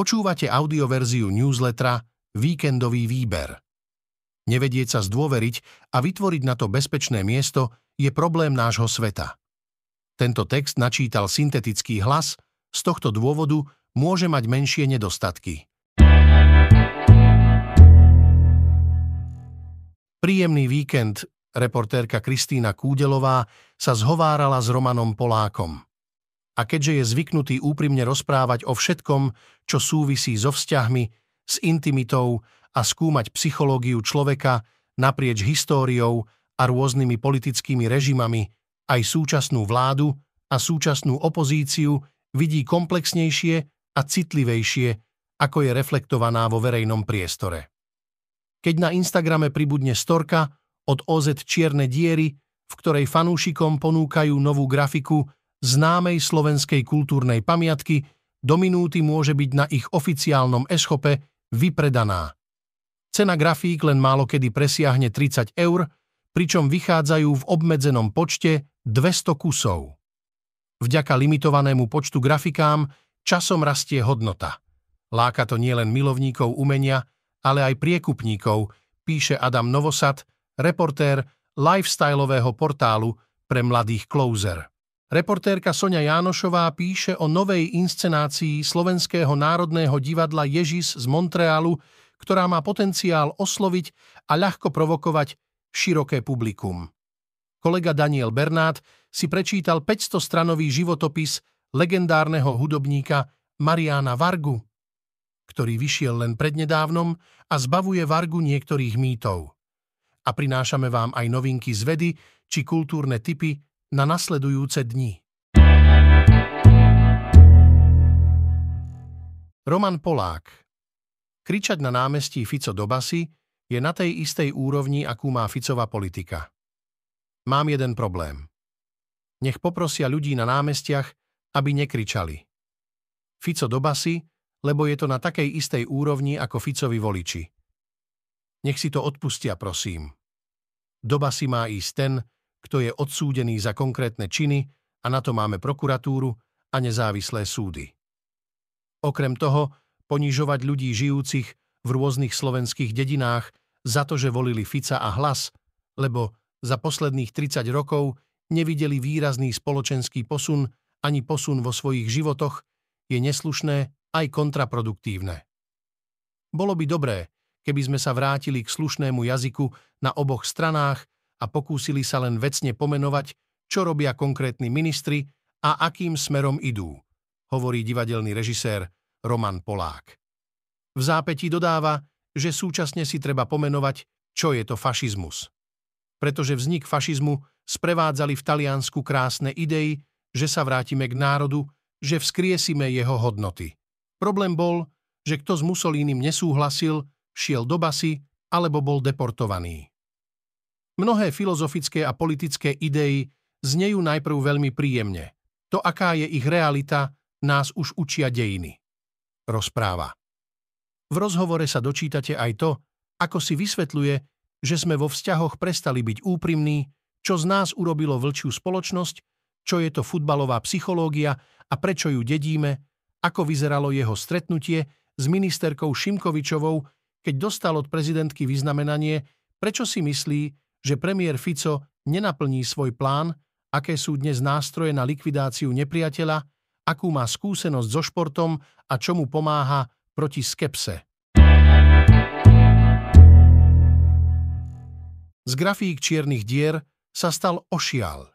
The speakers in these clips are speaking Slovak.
Počúvate audioverziu newslettera Víkendový výber. Nevedieť sa zdôveriť a vytvoriť na to bezpečné miesto je problém nášho sveta. Tento text načítal syntetický hlas, z tohto dôvodu môže mať menšie nedostatky. Príjemný víkend, reportérka Kristýna Kúdelová sa zhovárala s Romanom Polákom a keďže je zvyknutý úprimne rozprávať o všetkom, čo súvisí so vzťahmi, s intimitou a skúmať psychológiu človeka naprieč históriou a rôznymi politickými režimami, aj súčasnú vládu a súčasnú opozíciu vidí komplexnejšie a citlivejšie, ako je reflektovaná vo verejnom priestore. Keď na Instagrame pribudne storka od OZ Čierne diery, v ktorej fanúšikom ponúkajú novú grafiku známej slovenskej kultúrnej pamiatky do minúty môže byť na ich oficiálnom e-shope vypredaná. Cena grafík len málo kedy presiahne 30 eur, pričom vychádzajú v obmedzenom počte 200 kusov. Vďaka limitovanému počtu grafikám časom rastie hodnota. Láka to nielen milovníkov umenia, ale aj priekupníkov, píše Adam Novosad, reportér lifestyleového portálu pre mladých Closer. Reportérka Sonia Jánošová píše o novej inscenácii Slovenského národného divadla Ježis z Montrealu, ktorá má potenciál osloviť a ľahko provokovať široké publikum. Kolega Daniel Bernát si prečítal 500-stranový životopis legendárneho hudobníka Mariana Vargu, ktorý vyšiel len prednedávnom a zbavuje Vargu niektorých mýtov. A prinášame vám aj novinky z vedy či kultúrne typy, na nasledujúce dni. Roman Polák Kričať na námestí Fico do basy je na tej istej úrovni, akú má Ficová politika. Mám jeden problém. Nech poprosia ľudí na námestiach, aby nekričali. Fico do basy, lebo je to na takej istej úrovni ako Ficovi voliči. Nech si to odpustia, prosím. Do basy má ísť ten, kto je odsúdený za konkrétne činy a na to máme prokuratúru a nezávislé súdy. Okrem toho, ponižovať ľudí žijúcich v rôznych slovenských dedinách za to, že volili Fica a hlas, lebo za posledných 30 rokov nevideli výrazný spoločenský posun ani posun vo svojich životoch, je neslušné aj kontraproduktívne. Bolo by dobré, keby sme sa vrátili k slušnému jazyku na oboch stranách a pokúsili sa len vecne pomenovať, čo robia konkrétni ministri a akým smerom idú, hovorí divadelný režisér Roman Polák. V zápätí dodáva, že súčasne si treba pomenovať, čo je to fašizmus. Pretože vznik fašizmu sprevádzali v Taliansku krásne idei, že sa vrátime k národu, že vzkriesime jeho hodnoty. Problém bol, že kto s Mussolínim nesúhlasil, šiel do basy alebo bol deportovaný. Mnohé filozofické a politické idei znejú najprv veľmi príjemne. To, aká je ich realita, nás už učia dejiny. Rozpráva. V rozhovore sa dočítate aj to, ako si vysvetľuje, že sme vo vzťahoch prestali byť úprimní, čo z nás urobilo vlčiu spoločnosť, čo je to futbalová psychológia a prečo ju dedíme, ako vyzeralo jeho stretnutie s ministerkou Šimkovičovou, keď dostal od prezidentky vyznamenanie, prečo si myslí, že premiér Fico nenaplní svoj plán, aké sú dnes nástroje na likvidáciu nepriateľa, akú má skúsenosť so športom a čo mu pomáha proti skepse. Z grafík čiernych dier sa stal ošial.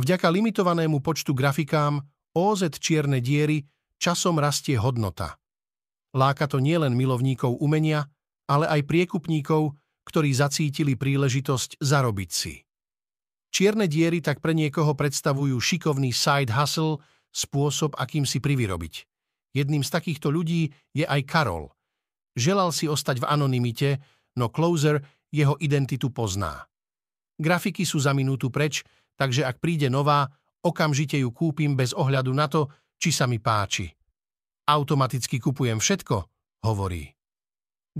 Vďaka limitovanému počtu grafikám OZ čierne diery časom rastie hodnota. Láka to nielen milovníkov umenia, ale aj priekupníkov, ktorí zacítili príležitosť zarobiť si. Čierne diery tak pre niekoho predstavujú šikovný side hustle, spôsob, akým si privyrobiť. Jedným z takýchto ľudí je aj Karol. Želal si ostať v anonimite, no Closer jeho identitu pozná. Grafiky sú za minútu preč, takže ak príde nová, okamžite ju kúpim bez ohľadu na to, či sa mi páči. Automaticky kupujem všetko, hovorí.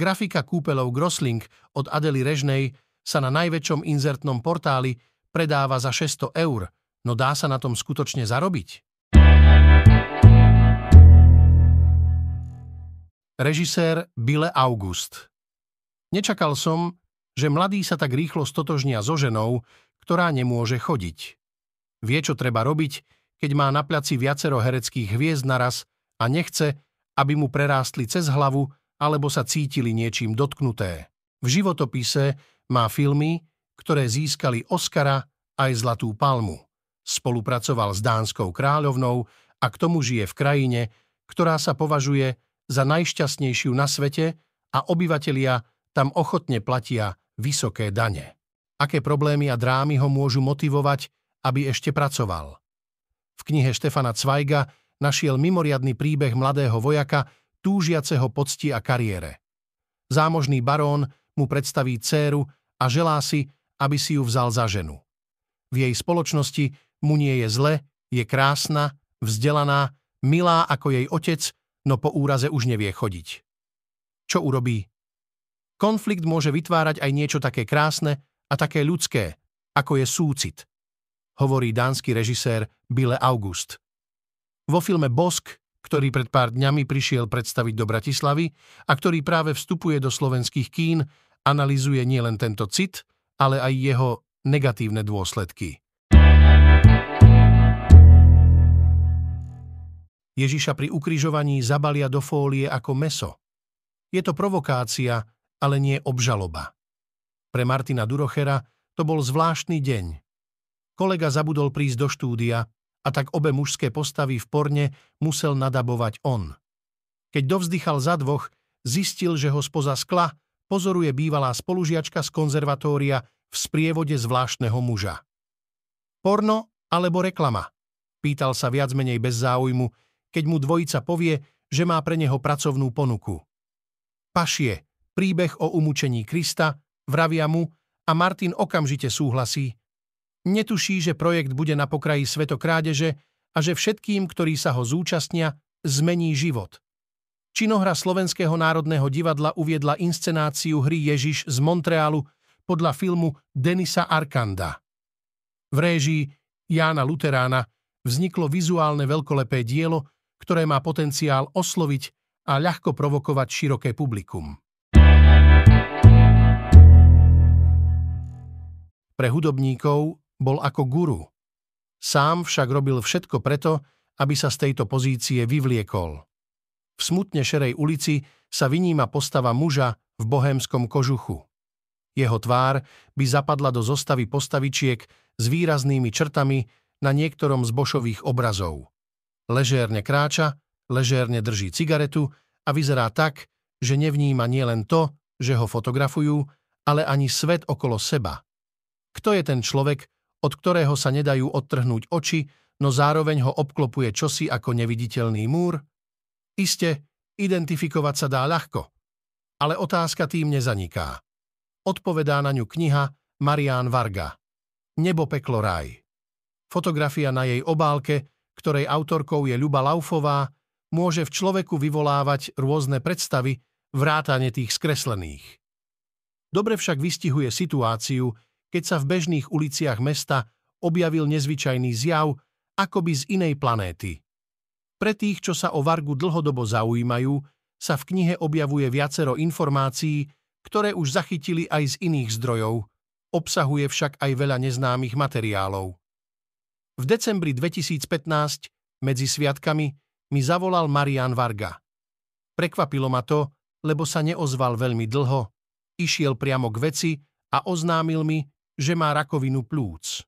Grafika kúpeľov Grosling od Adely Režnej sa na najväčšom inzertnom portáli predáva za 600 eur, no dá sa na tom skutočne zarobiť? Režisér Bile August Nečakal som, že mladý sa tak rýchlo stotožnia so ženou, ktorá nemôže chodiť. Vie, čo treba robiť, keď má na placi viacero hereckých hviezd naraz a nechce, aby mu prerástli cez hlavu alebo sa cítili niečím dotknuté. V životopise má filmy, ktoré získali Oscara aj Zlatú palmu. Spolupracoval s dánskou kráľovnou a k tomu žije v krajine, ktorá sa považuje za najšťastnejšiu na svete a obyvatelia tam ochotne platia vysoké dane. Aké problémy a drámy ho môžu motivovať, aby ešte pracoval? V knihe Štefana Cvajga našiel mimoriadný príbeh mladého vojaka, túžiaceho pocti a kariére. Zámožný barón mu predstaví dceru a želá si, aby si ju vzal za ženu. V jej spoločnosti mu nie je zle, je krásna, vzdelaná, milá ako jej otec, no po úraze už nevie chodiť. Čo urobí? Konflikt môže vytvárať aj niečo také krásne a také ľudské, ako je súcit, hovorí dánsky režisér Bile August. Vo filme Bosk, ktorý pred pár dňami prišiel predstaviť do Bratislavy a ktorý práve vstupuje do slovenských kín, analizuje nielen tento cit, ale aj jeho negatívne dôsledky. Ježiša pri ukrižovaní zabalia do fólie ako meso. Je to provokácia, ale nie obžaloba. Pre Martina Durochera to bol zvláštny deň. Kolega zabudol prísť do štúdia a tak obe mužské postavy v porne musel nadabovať on. Keď dovzdychal za dvoch, zistil, že ho spoza skla pozoruje bývalá spolužiačka z konzervatória v sprievode zvláštneho muža. Porno alebo reklama? Pýtal sa viac menej bez záujmu, keď mu dvojica povie, že má pre neho pracovnú ponuku. Pašie, príbeh o umúčení Krista, vravia mu a Martin okamžite súhlasí. Netuší, že projekt bude na pokraji svetokrádeže a že všetkým, ktorí sa ho zúčastnia, zmení život. Činohra Slovenského národného divadla uviedla inscenáciu hry Ježiš z Montrealu podľa filmu Denisa Arkanda. V réžii Jána Luterána vzniklo vizuálne veľkolepé dielo, ktoré má potenciál osloviť a ľahko provokovať široké publikum. Pre hudobníkov bol ako guru. Sám však robil všetko preto, aby sa z tejto pozície vyvliekol. V smutne šerej ulici sa vyníma postava muža v bohémskom kožuchu. Jeho tvár by zapadla do zostavy postavičiek s výraznými črtami na niektorom z bošových obrazov. Ležérne kráča, ležérne drží cigaretu a vyzerá tak, že nevníma nielen to, že ho fotografujú, ale ani svet okolo seba. Kto je ten človek, od ktorého sa nedajú odtrhnúť oči, no zároveň ho obklopuje čosi ako neviditeľný múr? Iste, identifikovať sa dá ľahko. Ale otázka tým nezaniká. Odpovedá na ňu kniha Marián Varga. Nebo peklo raj. Fotografia na jej obálke, ktorej autorkou je Ľuba Laufová, môže v človeku vyvolávať rôzne predstavy, vrátane tých skreslených. Dobre však vystihuje situáciu, keď sa v bežných uliciach mesta objavil nezvyčajný zjav, akoby z inej planéty. Pre tých, čo sa o Vargu dlhodobo zaujímajú, sa v knihe objavuje viacero informácií, ktoré už zachytili aj z iných zdrojov, obsahuje však aj veľa neznámych materiálov. V decembri 2015 medzi sviatkami mi zavolal Marian Varga. Prekvapilo ma to, lebo sa neozval veľmi dlho, išiel priamo k veci a oznámil mi, že má rakovinu plúc.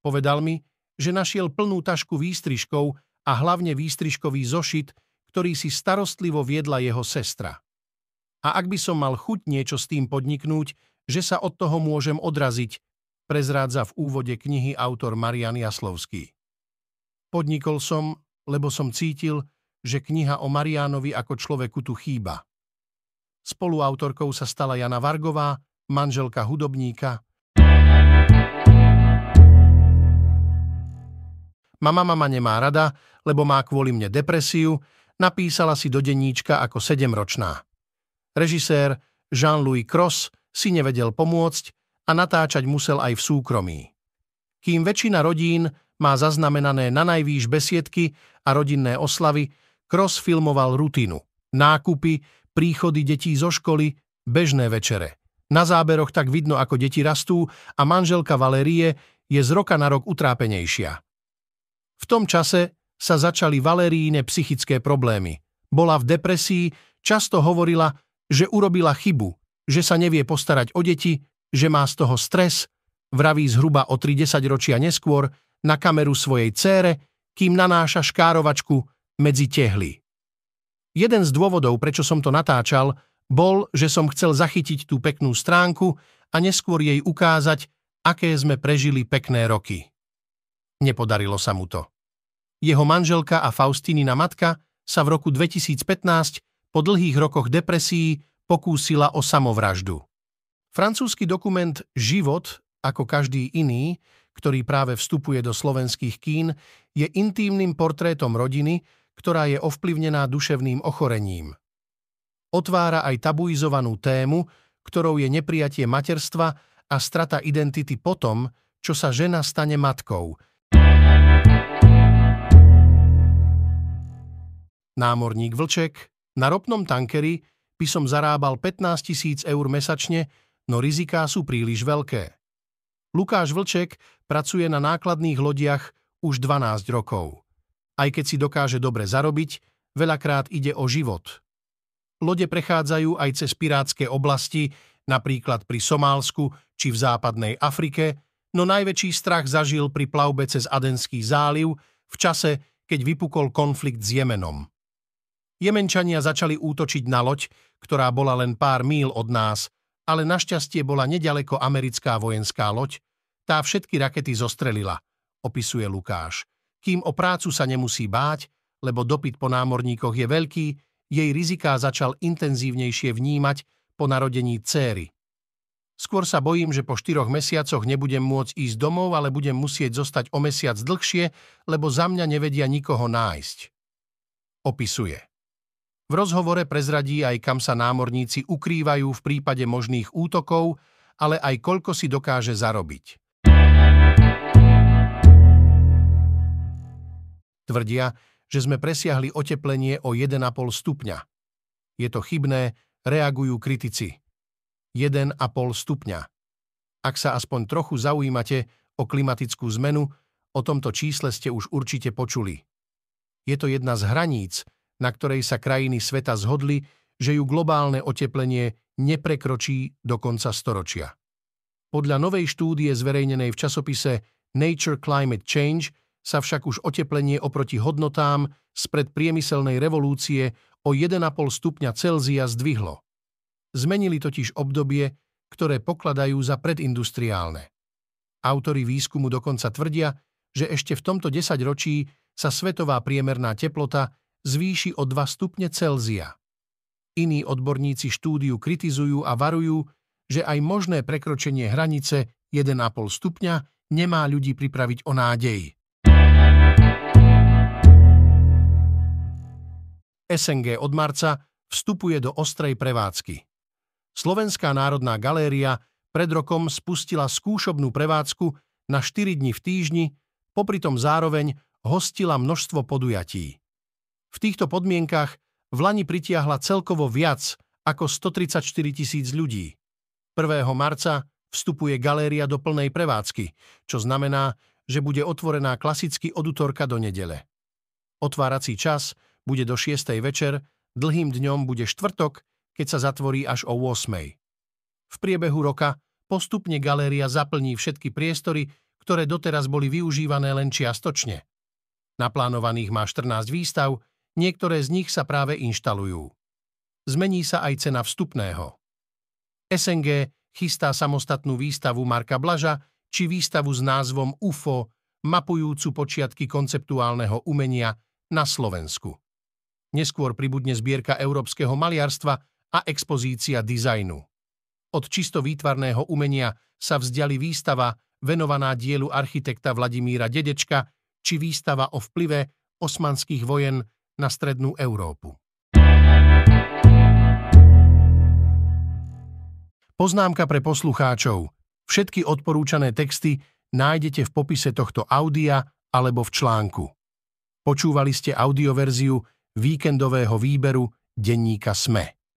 Povedal mi, že našiel plnú tašku výstrižkov a hlavne výstrižkový zošit, ktorý si starostlivo viedla jeho sestra. A ak by som mal chuť niečo s tým podniknúť, že sa od toho môžem odraziť, prezrádza v úvode knihy autor Marian Jaslovský. Podnikol som, lebo som cítil, že kniha o Mariánovi ako človeku tu chýba. Spoluautorkou sa stala Jana Vargová, manželka hudobníka. Mama mama nemá rada, lebo má kvôli mne depresiu, napísala si do denníčka ako sedemročná. Režisér Jean-Louis Cross si nevedel pomôcť a natáčať musel aj v súkromí. Kým väčšina rodín má zaznamenané na najvýš besiedky a rodinné oslavy, Cross filmoval rutinu, nákupy, príchody detí zo školy, bežné večere. Na záberoch tak vidno, ako deti rastú a manželka Valérie je z roka na rok utrápenejšia. V tom čase sa začali Valéríne psychické problémy. Bola v depresii, často hovorila, že urobila chybu, že sa nevie postarať o deti, že má z toho stres, vraví zhruba o 30 ročia neskôr na kameru svojej cére, kým nanáša škárovačku medzi tehly. Jeden z dôvodov, prečo som to natáčal, bol, že som chcel zachytiť tú peknú stránku a neskôr jej ukázať, aké sme prežili pekné roky. Nepodarilo sa mu to. Jeho manželka a Faustínina matka sa v roku 2015 po dlhých rokoch depresí pokúsila o samovraždu. Francúzsky dokument Život, ako každý iný, ktorý práve vstupuje do slovenských kín, je intímnym portrétom rodiny, ktorá je ovplyvnená duševným ochorením. Otvára aj tabuizovanú tému, ktorou je neprijatie materstva a strata identity potom, čo sa žena stane matkou – Námorník Vlček, na ropnom tankeri by som zarábal 15 tisíc eur mesačne, no riziká sú príliš veľké. Lukáš Vlček pracuje na nákladných lodiach už 12 rokov. Aj keď si dokáže dobre zarobiť, veľakrát ide o život. Lode prechádzajú aj cez pirátske oblasti, napríklad pri Somálsku či v západnej Afrike, no najväčší strach zažil pri plavbe cez Adenský záliv v čase, keď vypukol konflikt s Jemenom. Jemenčania začali útočiť na loď, ktorá bola len pár míl od nás, ale našťastie bola nedaleko americká vojenská loď, tá všetky rakety zostrelila, opisuje Lukáš. Kým o prácu sa nemusí báť, lebo dopyt po námorníkoch je veľký, jej riziká začal intenzívnejšie vnímať po narodení céry. Skôr sa bojím, že po štyroch mesiacoch nebudem môcť ísť domov, ale budem musieť zostať o mesiac dlhšie, lebo za mňa nevedia nikoho nájsť. Opisuje. V rozhovore prezradí aj kam sa námorníci ukrývajú v prípade možných útokov, ale aj koľko si dokáže zarobiť. Tvrdia, že sme presiahli oteplenie o 1,5 stupňa. Je to chybné, reagujú kritici. 1,5 stupňa. Ak sa aspoň trochu zaujímate o klimatickú zmenu, o tomto čísle ste už určite počuli. Je to jedna z hraníc, na ktorej sa krajiny sveta zhodli, že ju globálne oteplenie neprekročí do konca storočia. Podľa novej štúdie zverejnenej v časopise Nature Climate Change sa však už oteplenie oproti hodnotám spred priemyselnej revolúcie o 1,5 stupňa Celzia zdvihlo. Zmenili totiž obdobie, ktoré pokladajú za predindustriálne. Autori výskumu dokonca tvrdia, že ešte v tomto desaťročí sa svetová priemerná teplota zvýši o 2 stupne Celzia. Iní odborníci štúdiu kritizujú a varujú, že aj možné prekročenie hranice 1,5 stupňa nemá ľudí pripraviť o nádej. SNG od marca vstupuje do ostrej prevádzky. Slovenská národná galéria pred rokom spustila skúšobnú prevádzku na 4 dni v týždni, popritom zároveň hostila množstvo podujatí. V týchto podmienkach v Lani pritiahla celkovo viac ako 134 tisíc ľudí. 1. marca vstupuje galéria do plnej prevádzky, čo znamená, že bude otvorená klasicky od útorka do nedele. Otvárací čas bude do 6. večer, dlhým dňom bude štvrtok, keď sa zatvorí až o 8. V priebehu roka postupne galéria zaplní všetky priestory, ktoré doteraz boli využívané len čiastočne. Naplánovaných má 14 výstav, Niektoré z nich sa práve inštalujú. Zmení sa aj cena vstupného. SNG chystá samostatnú výstavu Marka Blaža či výstavu s názvom UFO, mapujúcu počiatky konceptuálneho umenia na Slovensku. Neskôr pribudne zbierka európskeho maliarstva a expozícia dizajnu. Od čisto výtvarného umenia sa vzdiali výstava venovaná dielu architekta Vladimíra Dedečka či výstava o vplyve osmanských vojen na strednú Európu. Poznámka pre poslucháčov. Všetky odporúčané texty nájdete v popise tohto audia alebo v článku. Počúvali ste audioverziu víkendového výberu denníka SME.